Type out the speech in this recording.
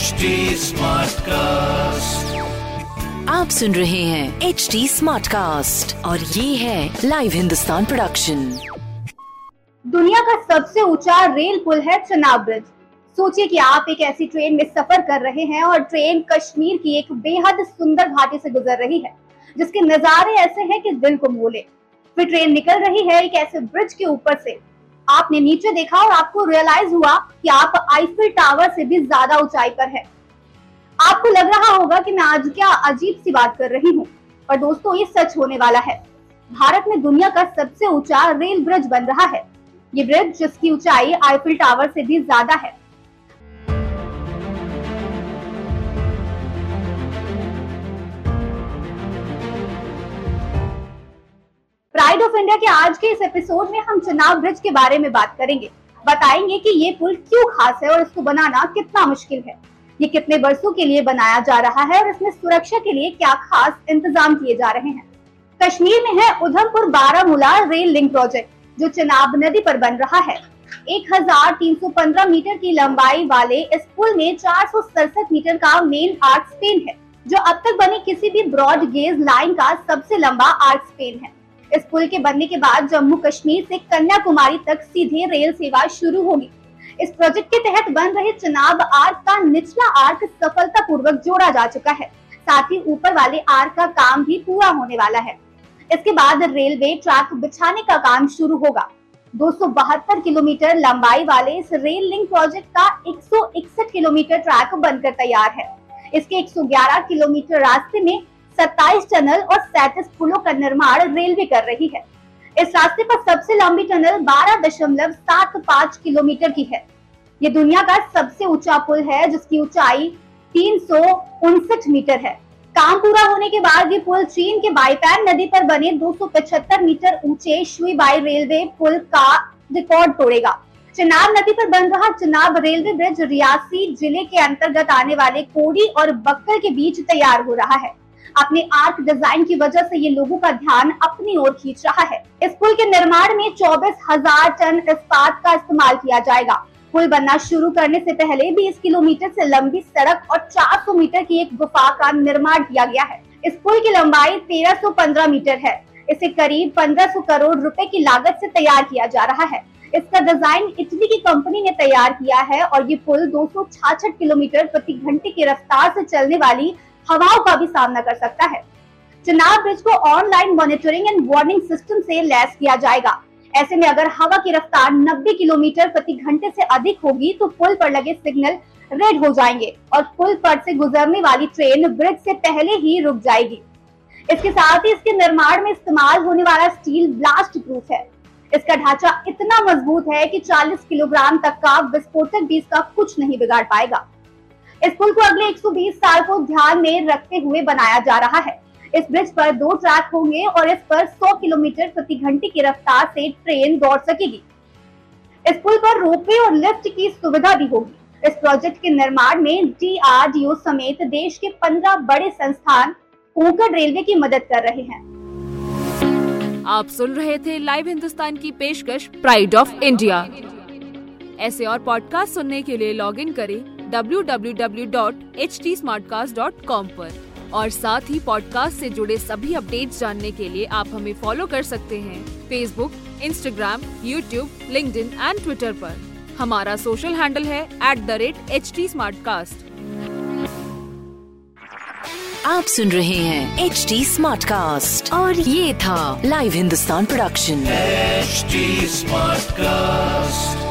HD Smartcast. आप सुन रहे हैं एच डी स्मार्ट कास्ट और ये है लाइव हिंदुस्तान प्रोडक्शन दुनिया का सबसे ऊँचा रेल पुल है चनाब ब्रिज। सोचिए कि आप एक ऐसी ट्रेन में सफ़र कर रहे हैं और ट्रेन कश्मीर की एक बेहद सुंदर घाटी से गुजर रही है जिसके नजारे ऐसे हैं कि दिल को मोले। फिर ट्रेन निकल रही है एक ऐसे ब्रिज के ऊपर से आपने नीचे देखा और आपको रियलाइज़ हुआ कि आप आईफिल टावर से भी ज़्यादा ऊंचाई पर है। आपको लग रहा होगा कि मैं आज क्या अजीब सी बात कर रही हूँ, पर दोस्तों, ये सच होने वाला है। भारत में दुनिया का सबसे ऊँचा रेल ब्रिज बन रहा है। ये ब्रिज जिसकी ऊंचाई आईफिल टावर से भी ज़्यादा है। इंडिया के आज के इस एपिसोड में हम चुनाव ब्रिज के बारे में बात करेंगे। बताएँगे कि ये पुल क्यों खास है और इसको बनाना कितना मुश्किल है। ये कितने वर्षों के लिए बनाया जा रहा है और इसमें सुरक्षा के लिए क्या खास इंतज़ाम किए जा रहे हैं। कश्मीर में है Udhampur Baramulla rail link project जो चिनाब नदी पर बन रहा है। 1315 मीटर की लंबाई वाले इस पुल में चार सौ सड़सठ मीटर का मेन आर्ट स्पेन है, जो अब तक बने किसी भी ब्रॉड गेज लाइन का सबसे लंबा आर्ट स्पेन है। इस पुल के बनने के बाद जम्मू कश्मीर से कन्याकुमारी तक सीधे रेल सेवा शुरू होगी। इस प्रोजेक्ट के तहत बन रहे चुनाव आर्क का निचला आर्क सफलता पूर्वक जोड़ा जा चुका है। साथ ही ऊपर वाले आर्क का काम भी पूरा होने वाला है। इसके बाद रेलवे ट्रैक बिछाने का काम शुरू होगा। दो सौ बहत्तर किलोमीटर लंबाई वाले इस रेल लिंक प्रोजेक्ट का 161 किलोमीटर ट्रैक बनकर तैयार है। इसके 111 किलोमीटर रास्ते में 27 टनल और 37 पुलों का निर्माण रेलवे कर रही है। इस रास्ते पर सबसे लंबी टनल बारह दशमलव सात पाँच किलोमीटर की है। ये दुनिया का सबसे ऊँचा पुल है, जिसकी ऊंचाई तीन सौ उनसठ मीटर है। काम पूरा होने के बाद ये पुल चीन के बाईपैन नदी पर बने 275 मीटर ऊँचे शुई बाई रेलवे पुल का रिकॉर्ड तोड़ेगा। चिनाब नदी पर बन रहा चिनाब रेलवे ब्रिज रियासी ज़िले के अंतर्गत आने वाले कोड़ी और बक्कर के बीच तैयार हो रहा है। अपने आर्क डिज़ाइन की वजह से ये लोगों का ध्यान अपनी ओर खींच रहा है। इस पुल के निर्माण में चौबीस हज़ार टन इस्पात का इस्तेमाल किया जाएगा। पुल बनना शुरू करने से पहले 20 किलोमीटर से लंबी सड़क और 400 मीटर की एक गुफा का निर्माण किया गया है। इस पुल की लंबाई 1315 मीटर है। इसे करीब 1500 करोड़ रुपए की लागत से तैयार किया जा रहा है। इसका डिज़ाइन इटली की कंपनी ने तैयार किया है और ये पुल दो किलोमीटर प्रति घंटे की रफ्तार से चलने वाली हवाओं का भी सामना कर सकता है। चुनाव ब्रिज को online monitoring and warning system से लैस किया जाएगा। ऐसे में अगर हवा की रफ्तार 90 किलोमीटर प्रति घंटे से अधिक होगी तो पुल पर लगे सिग्नल रेड हो जाएँगे और पुल पर से गुजरने वाली ट्रेन ब्रिज से पहले ही रुक जाएगी। इसके साथ ही इसके निर्माण में इस्तेमाल होने वाला स्टील ब्लास्ट प्रूफ है। इसका ढांचा इतना मज़बूत है कि 40 किलोग्राम तक का विस्फोटक भी इसका कुछ नहीं बिगाड़ पाएगा। इस पुल को अगले 120 साल को ध्यान में रखते हुए बनाया जा रहा है। इस ब्रिज पर दो ट्रैक होंगे और इस पर 100 किलोमीटर प्रति घंटे की रफ्तार से ट्रेन दौड़ सकेगी। इस पुल पर रोपवे और लिफ्ट की सुविधा भी होगी। इस प्रोजेक्ट के निर्माण में डीआरडीओ समेत देश के 15 बड़े संस्थान कोंकण रेलवे की मदद कर रहे हैं। आप सुन रहे थे लाइव हिंदुस्तान की पेशकश प्राइड ऑफ़ इंडिया ऐसे और पॉडकास्ट सुनने के लिए लॉग इन करें। www.htsmartcast.com पर। और साथ ही पॉडकास्ट से जुड़े सभी अपडेट्स जानने के लिए आप हमें फॉलो कर सकते हैं। Facebook Instagram YouTube link and Twitter पर। हमारा सोशल हैंडल है at the rate H T आप सुन रहे हैं एच डी और ये था live Hindustan production HD Smartcast.